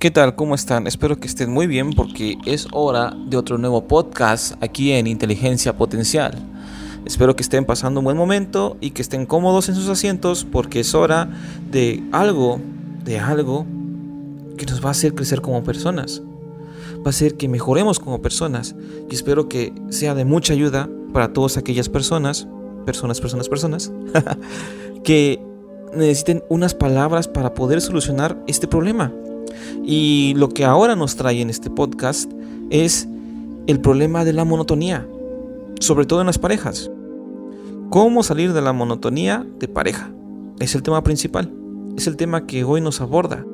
¿Qué tal? ¿Cómo están? Espero que estén muy bien porque es hora de otro nuevo podcast aquí en Inteligencia Potencial. Espero que estén pasando un buen momento y que estén cómodos en sus asientos porque es hora de algo, de algo que nos va a hacer crecer como personas. Va a hacer que mejoremos como personas y espero que sea de mucha ayuda para todas aquellas personas, personas, personas, personas, que necesiten unas palabras para poder solucionar este problema y lo que ahora nos trae en este podcast es el problema de la monotonía, sobre todo en las parejas. ¿Cómo salir de la monotonía de pareja? Es el tema principal, es el tema que hoy nos aborda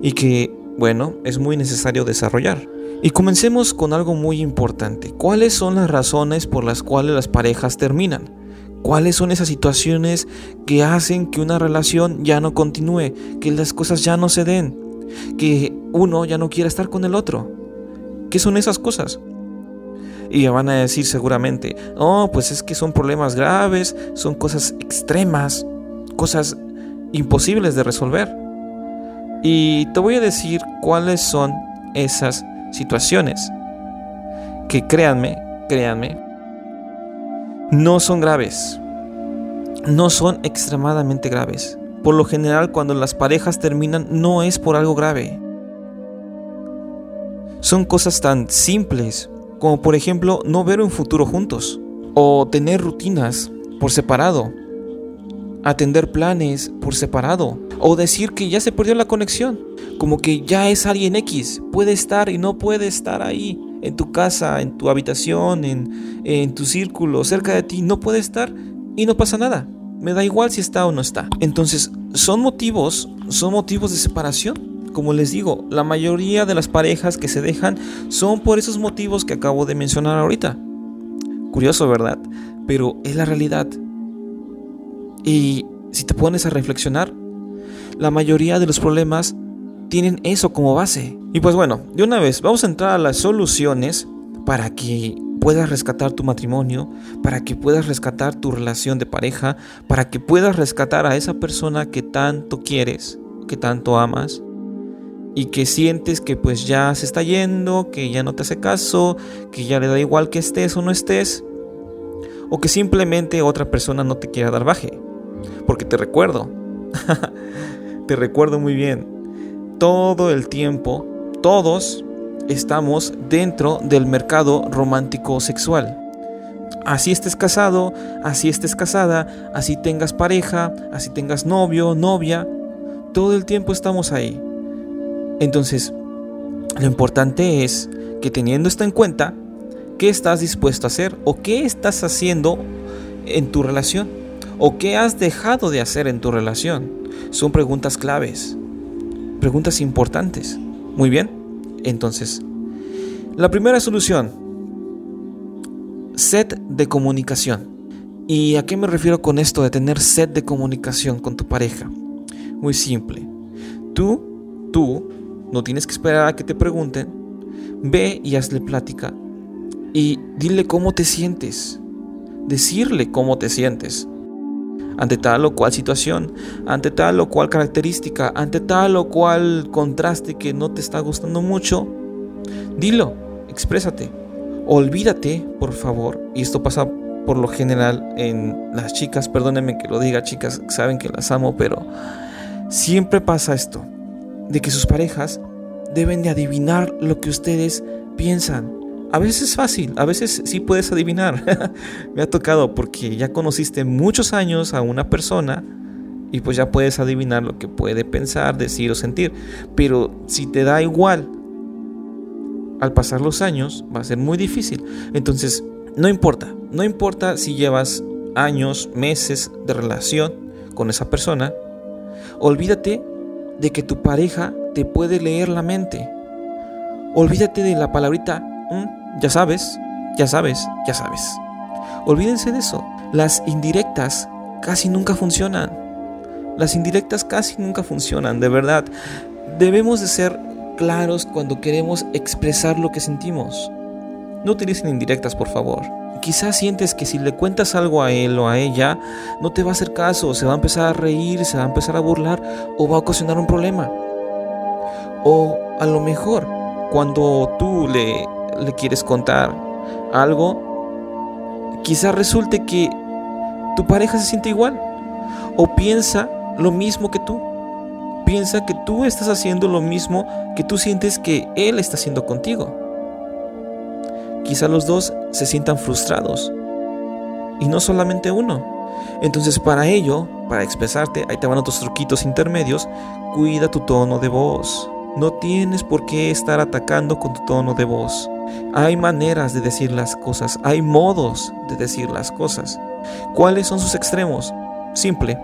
y que, bueno, es muy necesario desarrollar. Y comencemos con algo muy importante. ¿Cuáles son las razones por las cuales las parejas terminan? ¿Cuáles son esas situaciones que hacen que una relación ya no continúe, que las cosas ya no se den? Que uno ya no quiere estar con el otro. ¿Qué son esas cosas? Y van a decir seguramente, oh, pues es que son problemas graves, son cosas extremas, cosas imposibles de resolver. Y te voy a decir cuáles son esas situaciones. Que créanme, créanme, no son graves. No son extremadamente graves. Por lo general cuando las parejas terminan no es por algo grave. Son cosas tan simples como por ejemplo no ver un futuro juntos o tener rutinas por separado, atender planes por separado o decir que ya se perdió la conexión, como que ya es alguien X, puede estar y no puede estar ahí en tu casa, en tu habitación, en, en tu círculo, cerca de ti, no puede estar y no pasa nada. Me da igual si está o no está. Entonces, son motivos, son motivos de separación. Como les digo, la mayoría de las parejas que se dejan son por esos motivos que acabo de mencionar ahorita. Curioso, ¿verdad? Pero es la realidad. Y si te pones a reflexionar, la mayoría de los problemas tienen eso como base. Y pues bueno, de una vez vamos a entrar a las soluciones para que puedas rescatar tu matrimonio, para que puedas rescatar tu relación de pareja, para que puedas rescatar a esa persona que tanto quieres, que tanto amas y que sientes que pues ya se está yendo, que ya no te hace caso, que ya le da igual que estés o no estés, o que simplemente otra persona no te quiera dar baje. Porque te recuerdo, te recuerdo muy bien, todo el tiempo, todos estamos dentro del mercado romántico sexual. Así estés casado, así estés casada, así tengas pareja, así tengas novio, novia, todo el tiempo estamos ahí. Entonces, lo importante es que teniendo esto en cuenta, ¿qué estás dispuesto a hacer o qué estás haciendo en tu relación? ¿O qué has dejado de hacer en tu relación? Son preguntas claves, preguntas importantes. Muy bien. Entonces, la primera solución, set de comunicación. ¿Y a qué me refiero con esto de tener set de comunicación con tu pareja? Muy simple. Tú, tú, no tienes que esperar a que te pregunten. Ve y hazle plática. Y dile cómo te sientes. Decirle cómo te sientes ante tal o cual situación, ante tal o cual característica, ante tal o cual contraste que no te está gustando mucho, dilo, exprésate. Olvídate, por favor, y esto pasa por lo general en las chicas, perdónenme que lo diga, chicas, saben que las amo, pero siempre pasa esto, de que sus parejas deben de adivinar lo que ustedes piensan a veces es fácil, a veces sí puedes adivinar. Me ha tocado porque ya conociste muchos años a una persona y pues ya puedes adivinar lo que puede pensar, decir o sentir. Pero si te da igual, al pasar los años va a ser muy difícil. Entonces, no importa, no importa si llevas años, meses de relación con esa persona, olvídate de que tu pareja te puede leer la mente. Olvídate de la palabrita mm, ya sabes, ya sabes, ya sabes. Olvídense de eso. Las indirectas casi nunca funcionan. Las indirectas casi nunca funcionan, de verdad. Debemos de ser claros cuando queremos expresar lo que sentimos. No utilicen indirectas, por favor. Quizás sientes que si le cuentas algo a él o a ella, no te va a hacer caso, se va a empezar a reír, se va a empezar a burlar o va a ocasionar un problema. O a lo mejor cuando tú le, le quieres contar algo, quizá resulte que tu pareja se siente igual o piensa lo mismo que tú. Piensa que tú estás haciendo lo mismo que tú sientes que él está haciendo contigo. Quizá los dos se sientan frustrados y no solamente uno. Entonces para ello, para expresarte, ahí te van otros truquitos intermedios, cuida tu tono de voz. No tienes por qué estar atacando con tu tono de voz. Hay maneras de decir las cosas, hay modos de decir las cosas. ¿Cuáles son sus extremos? Simple.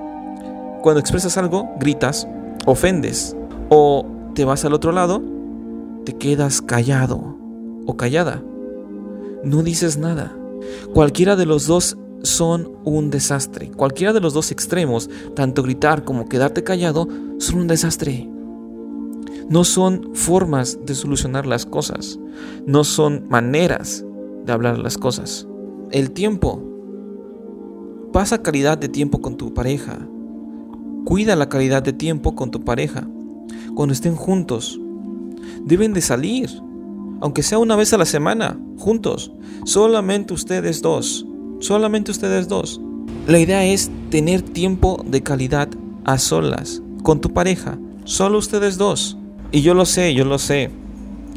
Cuando expresas algo, gritas, ofendes. O te vas al otro lado, te quedas callado o callada. No dices nada. Cualquiera de los dos son un desastre. Cualquiera de los dos extremos, tanto gritar como quedarte callado, son un desastre. No son formas de solucionar las cosas. No son maneras de hablar las cosas. El tiempo. Pasa calidad de tiempo con tu pareja. Cuida la calidad de tiempo con tu pareja. Cuando estén juntos. Deben de salir. Aunque sea una vez a la semana. Juntos. Solamente ustedes dos. Solamente ustedes dos. La idea es tener tiempo de calidad a solas. Con tu pareja. Solo ustedes dos. Y yo lo sé, yo lo sé.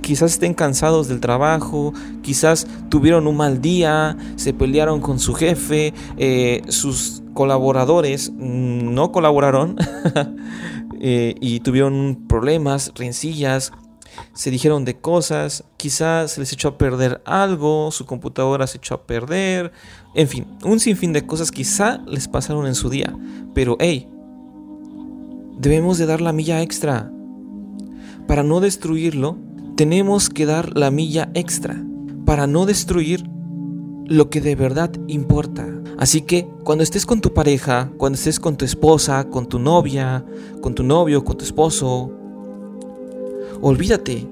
Quizás estén cansados del trabajo, quizás tuvieron un mal día, se pelearon con su jefe, eh, sus colaboradores mm, no colaboraron eh, y tuvieron problemas, rencillas, se dijeron de cosas, quizás se les echó a perder algo, su computadora se echó a perder, en fin, un sinfín de cosas quizá les pasaron en su día. Pero hey, debemos de dar la milla extra para no destruirlo, tenemos que dar la milla extra para no destruir lo que de verdad importa. Así que cuando estés con tu pareja, cuando estés con tu esposa, con tu novia, con tu novio, con tu esposo, olvídate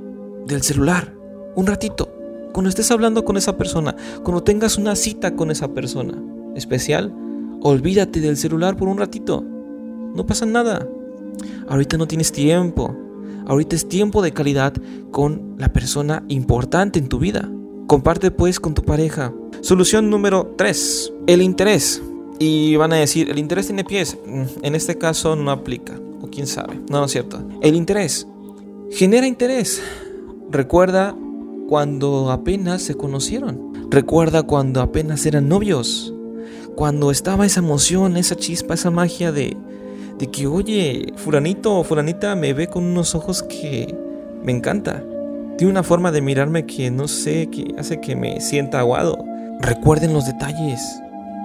del celular un ratito. Cuando estés hablando con esa persona, cuando tengas una cita con esa persona especial, olvídate del celular por un ratito. No pasa nada. Ahorita no tienes tiempo. Ahorita es tiempo de calidad con la persona importante en tu vida. Comparte pues con tu pareja. Solución número 3. El interés. Y van a decir, el interés tiene pies. Mm, en este caso no aplica. O quién sabe. No, no es cierto. El interés. Genera interés. Recuerda cuando apenas se conocieron. Recuerda cuando apenas eran novios. Cuando estaba esa emoción, esa chispa, esa magia de, de que, oye, fulanito o me ve con unos ojos que me encanta. Tiene una forma de mirarme que no sé, que hace que me sienta aguado. Recuerden los detalles.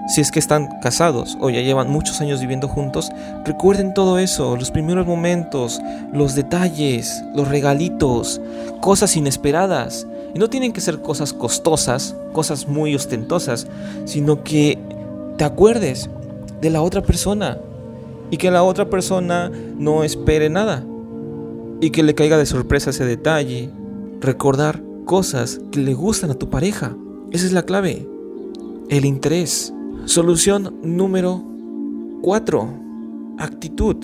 Si es que están casados o ya llevan muchos años viviendo juntos, recuerden todo eso, los primeros momentos, los detalles, los regalitos, cosas inesperadas. Y no tienen que ser cosas costosas, cosas muy ostentosas, sino que te acuerdes de la otra persona, y que la otra persona no espere nada y que le caiga de sorpresa ese detalle. Recordar cosas que le gustan a tu pareja. Esa es la clave. El interés. Solución número 4. Actitud.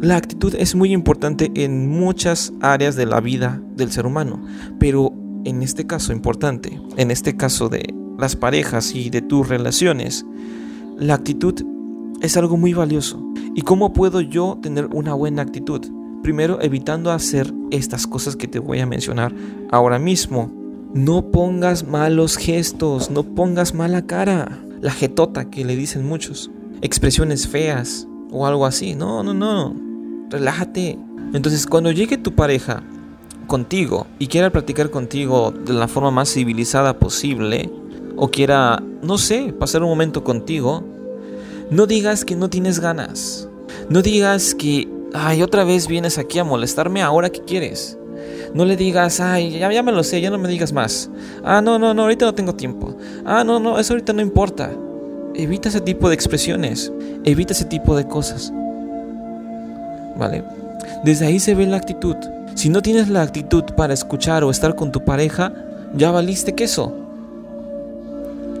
La actitud es muy importante en muchas áreas de la vida del ser humano, pero en este caso importante, en este caso de las parejas y de tus relaciones, la actitud es algo muy valioso. ¿Y cómo puedo yo tener una buena actitud? Primero, evitando hacer estas cosas que te voy a mencionar ahora mismo. No pongas malos gestos, no pongas mala cara. La jetota que le dicen muchos. Expresiones feas o algo así. No, no, no. Relájate. Entonces, cuando llegue tu pareja contigo y quiera platicar contigo de la forma más civilizada posible, o quiera, no sé, pasar un momento contigo, no digas que no tienes ganas. No digas que, ay, otra vez vienes aquí a molestarme, ahora qué quieres. No le digas, ay, ya, ya me lo sé, ya no me digas más. Ah, no, no, no, ahorita no tengo tiempo. Ah, no, no, eso ahorita no importa. Evita ese tipo de expresiones. Evita ese tipo de cosas. ¿Vale? Desde ahí se ve la actitud. Si no tienes la actitud para escuchar o estar con tu pareja, ya valiste queso.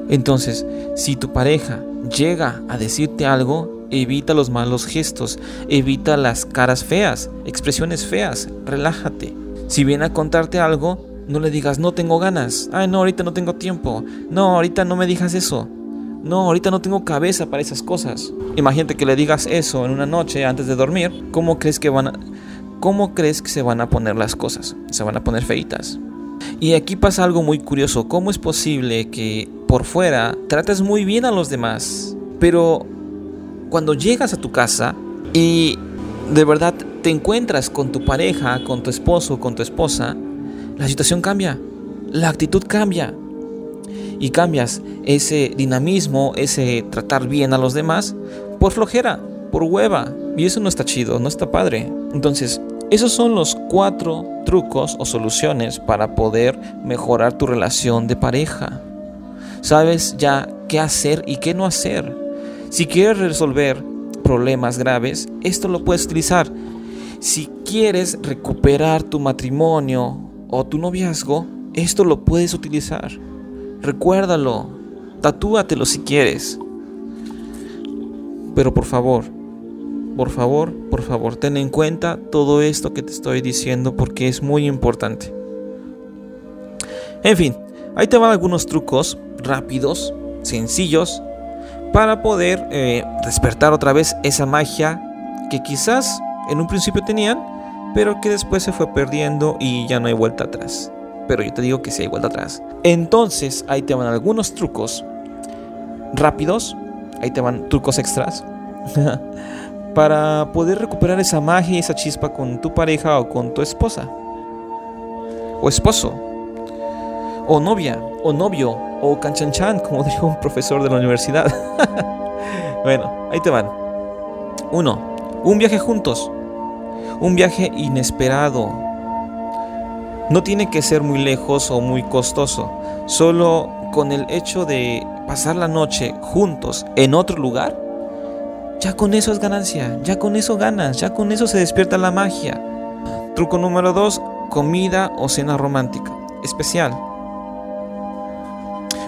Entonces, si tu pareja llega a decirte algo, evita los malos gestos, evita las caras feas, expresiones feas, relájate. Si viene a contarte algo, no le digas, no tengo ganas. Ay, no, ahorita no tengo tiempo. No, ahorita no me digas eso. No, ahorita no tengo cabeza para esas cosas. Imagínate que le digas eso en una noche antes de dormir. ¿Cómo crees que van cómo crees que se van a poner las cosas? Se van a poner feitas. Y aquí pasa algo muy curioso. ¿Cómo es posible que por fuera trates muy bien a los demás, pero cuando llegas a tu casa y de verdad te encuentras con tu pareja, con tu esposo, con tu esposa, la situación cambia, la actitud cambia. Y cambias ese dinamismo, ese tratar bien a los demás, por flojera, por hueva. Y eso no está chido, no está padre. Entonces, esos son los cuatro trucos o soluciones para poder mejorar tu relación de pareja. Sabes ya qué hacer y qué no hacer. Si quieres resolver problemas graves, esto lo puedes utilizar. Si quieres recuperar tu matrimonio o tu noviazgo, esto lo puedes utilizar. Recuérdalo, tatúatelo si quieres. Pero por favor, por favor, por favor, ten en cuenta todo esto que te estoy diciendo porque es muy importante. En fin, ahí te van algunos trucos rápidos, sencillos, para poder eh, despertar otra vez esa magia que quizás en un principio tenían, pero que después se fue perdiendo y ya no hay vuelta atrás. Pero yo te digo que sí hay vuelta atrás. Entonces, ahí te van algunos trucos rápidos, ahí te van trucos extras. para poder recuperar esa magia y esa chispa con tu pareja o con tu esposa. O esposo. O novia. O novio. O canchanchan, como dijo un profesor de la universidad. bueno, ahí te van. Uno, un viaje juntos. Un viaje inesperado. No tiene que ser muy lejos o muy costoso. Solo con el hecho de pasar la noche juntos en otro lugar ya con eso es ganancia, ya con eso ganas, ya con eso se despierta la magia. Truco número 2, comida o cena romántica, especial.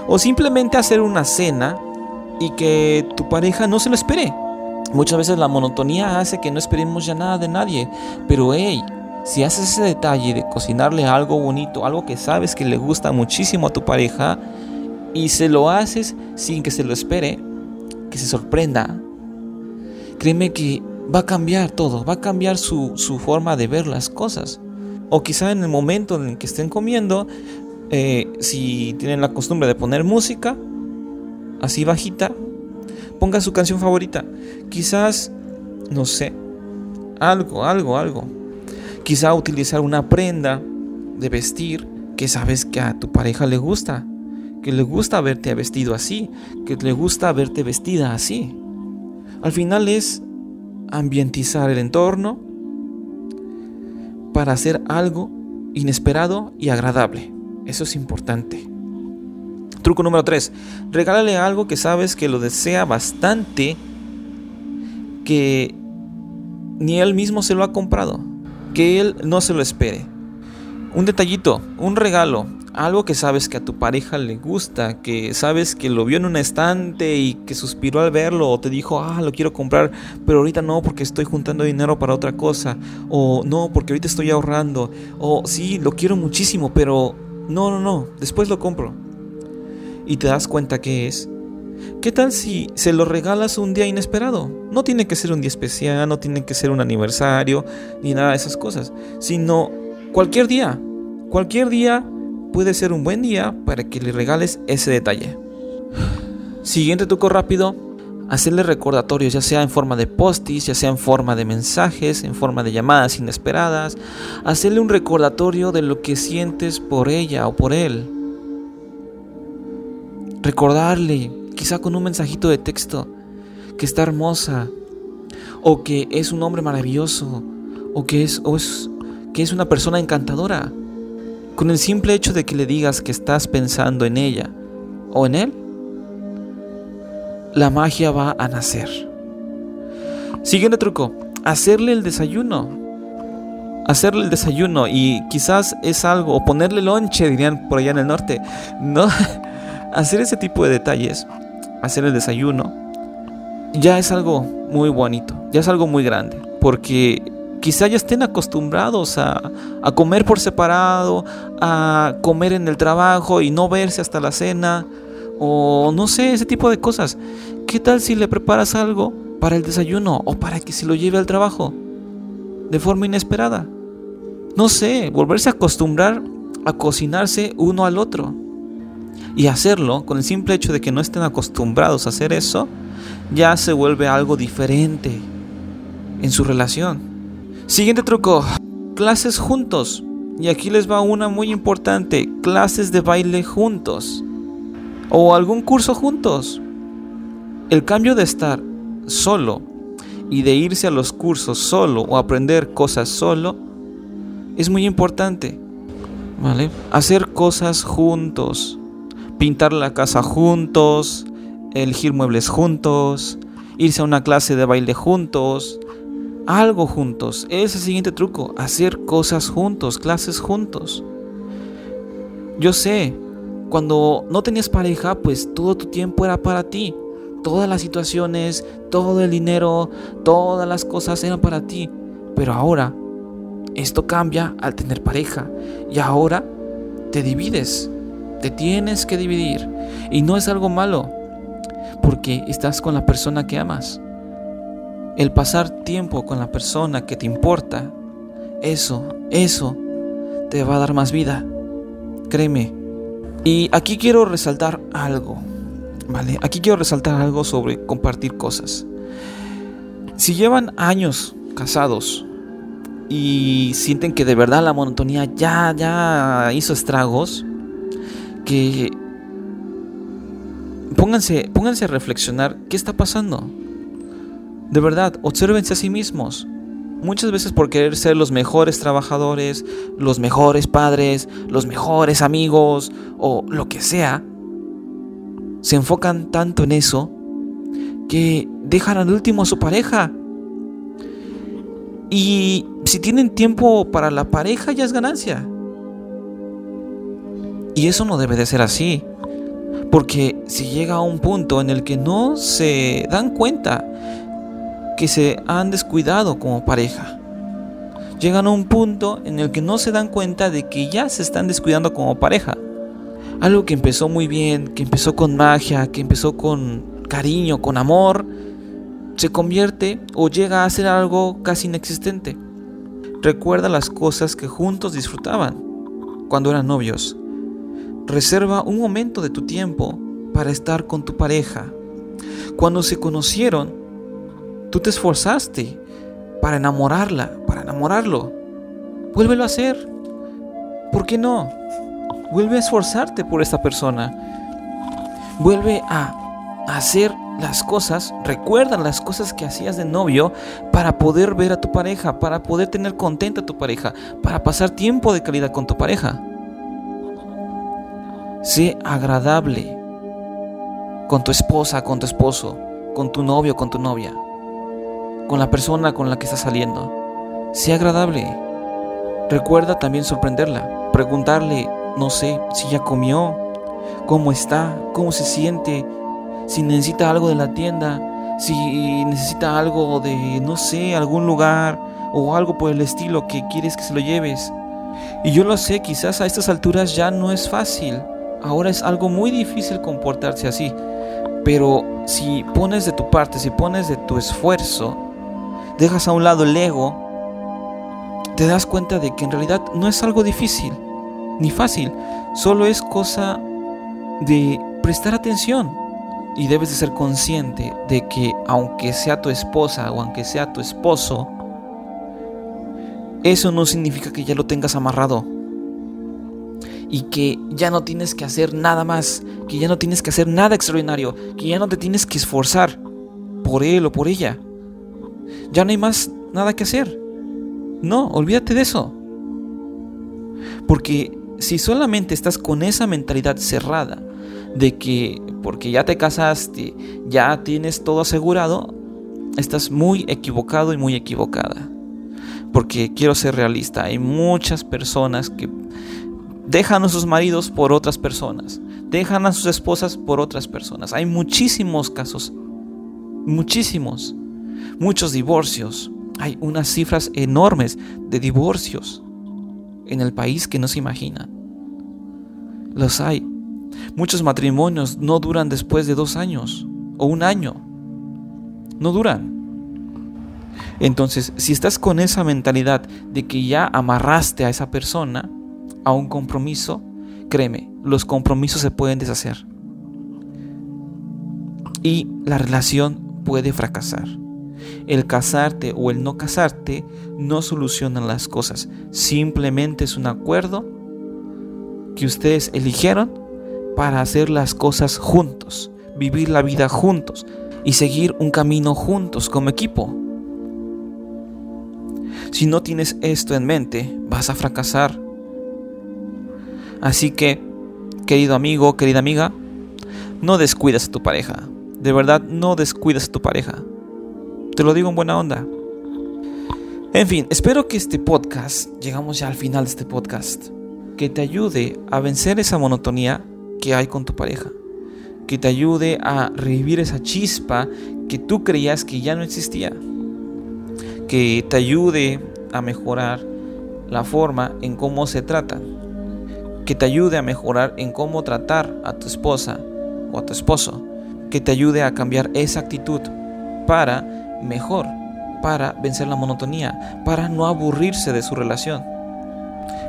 O simplemente hacer una cena y que tu pareja no se lo espere. Muchas veces la monotonía hace que no esperemos ya nada de nadie, pero hey, si haces ese detalle de cocinarle algo bonito, algo que sabes que le gusta muchísimo a tu pareja, y se lo haces sin que se lo espere, que se sorprenda, créeme que va a cambiar todo, va a cambiar su, forma de ver las cosas. O quizá en el momento en el que estén comiendo, eh, si tienen la costumbre de poner música, así bajita, ponga su canción favorita. Quizás, no sé, algo, algo, algo. Quizá utilizar una prenda de vestir que sabes que a tu pareja le gusta, que le gusta verte vestido así, que le gusta verte vestida así. Al final es ambientizar el entorno para hacer algo inesperado y agradable. Eso es importante. Truco número 3. Regálale algo que sabes que lo desea bastante que ni él mismo se lo ha comprado. Que él no se lo espere. Un detallito, un regalo, algo que sabes que a tu pareja le gusta, que sabes que lo vio en un estante y que suspiró al verlo o te dijo, ah, lo quiero comprar, pero ahorita no porque estoy juntando dinero para otra cosa, o no porque ahorita estoy ahorrando, o sí, lo quiero muchísimo, pero no, no, no, después lo compro. Y te das cuenta que es. ¿Qué tal si se lo regalas un día inesperado? No tiene que ser un día especial, no tiene que ser un aniversario, ni nada de esas cosas, sino cualquier día. Cualquier día puede ser un buen día para que le regales ese detalle. Siguiente truco rápido, hacerle recordatorios, ya sea en forma de postis, ya sea en forma de mensajes, en forma de llamadas inesperadas, hacerle un recordatorio de lo que sientes por ella o por él. Recordarle, quizá con un mensajito de texto, que está hermosa, o que es un hombre maravilloso, o que es, o es, que es una persona encantadora. Con el simple hecho de que le digas que estás pensando en ella o en él, la magia va a nacer. Siguiente truco, hacerle el desayuno. Hacerle el desayuno y quizás es algo, o ponerle lonche, dirían por allá en el norte. No, hacer ese tipo de detalles, hacer el desayuno, ya es algo muy bonito, ya es algo muy grande, porque quizá ya estén acostumbrados a, comer por separado, a comer en el trabajo y no verse hasta la cena, o no sé, ese tipo de cosas. ¿Qué tal si le preparas algo para el desayuno o para que se lo lleve al trabajo de forma inesperada? No sé, volverse a acostumbrar a cocinarse uno al otro. Y hacerlo con el simple hecho de que no estén acostumbrados a hacer eso, ya se vuelve algo diferente en su relación. Siguiente truco, clases juntos. Y aquí les va una muy importante, clases de baile juntos. O algún curso juntos. El cambio de estar solo y de irse a los cursos solo o aprender cosas solo es muy importante. ¿Vale? Hacer cosas juntos. Pintar la casa juntos, elegir muebles juntos, irse a una clase de baile juntos, algo juntos. Es el siguiente truco, hacer cosas juntos, clases juntos. Yo sé, cuando no tenías pareja, pues todo tu tiempo era para ti. Todas las situaciones, todo el dinero, todas las cosas eran para ti. Pero ahora, esto cambia al tener pareja. Y ahora te divides. Te tienes que dividir. Y no es algo malo porque estás con la persona que amas. El pasar tiempo con la persona que te importa, eso, eso te va a dar más vida. Créeme. Y aquí quiero resaltar algo, ¿vale? Aquí quiero resaltar algo sobre compartir cosas. Si llevan años casados y sienten que de verdad la monotonía ya, ya hizo estragos, que pónganse, pónganse a reflexionar qué está pasando. De verdad, observense a sí mismos. Muchas veces por querer ser los mejores trabajadores, los mejores padres, los mejores amigos o lo que sea, se enfocan tanto en eso que dejan al último a su pareja. Y si tienen tiempo para la pareja ya es ganancia. Y eso no debe de ser así. Porque si llega a un punto en el que no se dan cuenta que se han descuidado como pareja, llegan a un punto en el que no se dan cuenta de que ya se están descuidando como pareja. Algo que empezó muy bien, que empezó con magia, que empezó con cariño, con amor, se convierte o llega a ser algo casi inexistente. Recuerda las cosas que juntos disfrutaban cuando eran novios Reserva un momento de tu tiempo para estar con tu pareja. Cuando se conocieron, tú te esforzaste para enamorarla, para enamorarlo. Vuélvelo a hacer. ¿Por qué no? Vuelve a esforzarte por esta persona. Vuelve a hacer las cosas, recuerda las cosas que hacías de novio para poder ver a tu pareja, para poder tener contenta a tu pareja, para pasar tiempo de calidad con tu pareja. Sé agradable con tu esposa, con tu esposo, con tu novio, con tu novia, con la persona con la que estás saliendo. Sé agradable. Recuerda también sorprenderla, preguntarle, no sé, si ya comió, cómo está, cómo se siente, si necesita algo de la tienda, si necesita algo de, no sé, algún lugar o algo por el estilo que quieres que se lo lleves. Y yo lo sé, quizás a estas alturas ya no es fácil Ahora es algo muy difícil comportarse así. Pero si pones de tu parte, si pones de tu esfuerzo, dejas a un lado el ego, te das cuenta de que en realidad no es algo difícil ni fácil. Solo es cosa de prestar atención. Y debes de ser consciente de que aunque sea tu esposa o aunque sea tu esposo, eso no significa que ya lo tengas amarrado y que ya no tienes que hacer nada más, que ya no tienes que hacer nada extraordinario, que ya no te tienes que esforzar por él o por ella. Ya no hay más nada que hacer. No, olvídate de eso. Porque si solamente estás con esa mentalidad cerrada de que porque ya te casaste, ya tienes todo asegurado, estás muy equivocado y muy equivocada. Porque quiero ser realista, hay muchas personas que dejan a sus maridos por otras personas, dejan a sus esposas por otras personas. Hay muchísimos casos, muchísimos, muchos divorcios, hay unas cifras enormes de divorcios en el país que no se imaginan. Los hay. Muchos matrimonios no duran después de dos años o un año. No duran. Entonces, si estás con esa mentalidad de que ya amarraste a esa persona a un compromiso, créeme, los compromisos se pueden deshacer. Y la relación puede fracasar. El casarte o el no casarte no solucionan las cosas. Simplemente es un acuerdo que ustedes eligieron para hacer las cosas juntos, vivir la vida juntos y seguir un camino juntos como equipo. Si no tienes esto en mente, vas a fracasar. Así que, querido amigo, querida amiga, no descuidas a tu pareja. De verdad, no descuidas a tu pareja. Te lo digo en buena onda. En fin, espero que este podcast, llegamos ya al final de este podcast, que te ayude a vencer esa monotonía que hay con tu pareja. Que te ayude a revivir esa chispa que tú creías que ya no existía. Que te ayude a mejorar la forma en cómo se tratan. Que te ayude a mejorar en cómo tratar a tu esposa o a tu esposo. Que te ayude a cambiar esa actitud para mejor para vencer la monotonía, para no aburrirse de su relación.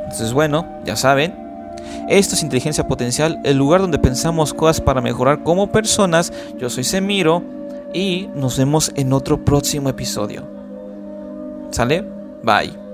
Entonces, bueno, ya saben, esto es inteligencia potencial, el lugar donde pensamos cosas para mejorar como personas. Yo soy Semiro y nos vemos en otro próximo episodio. ¿Sale? Bye.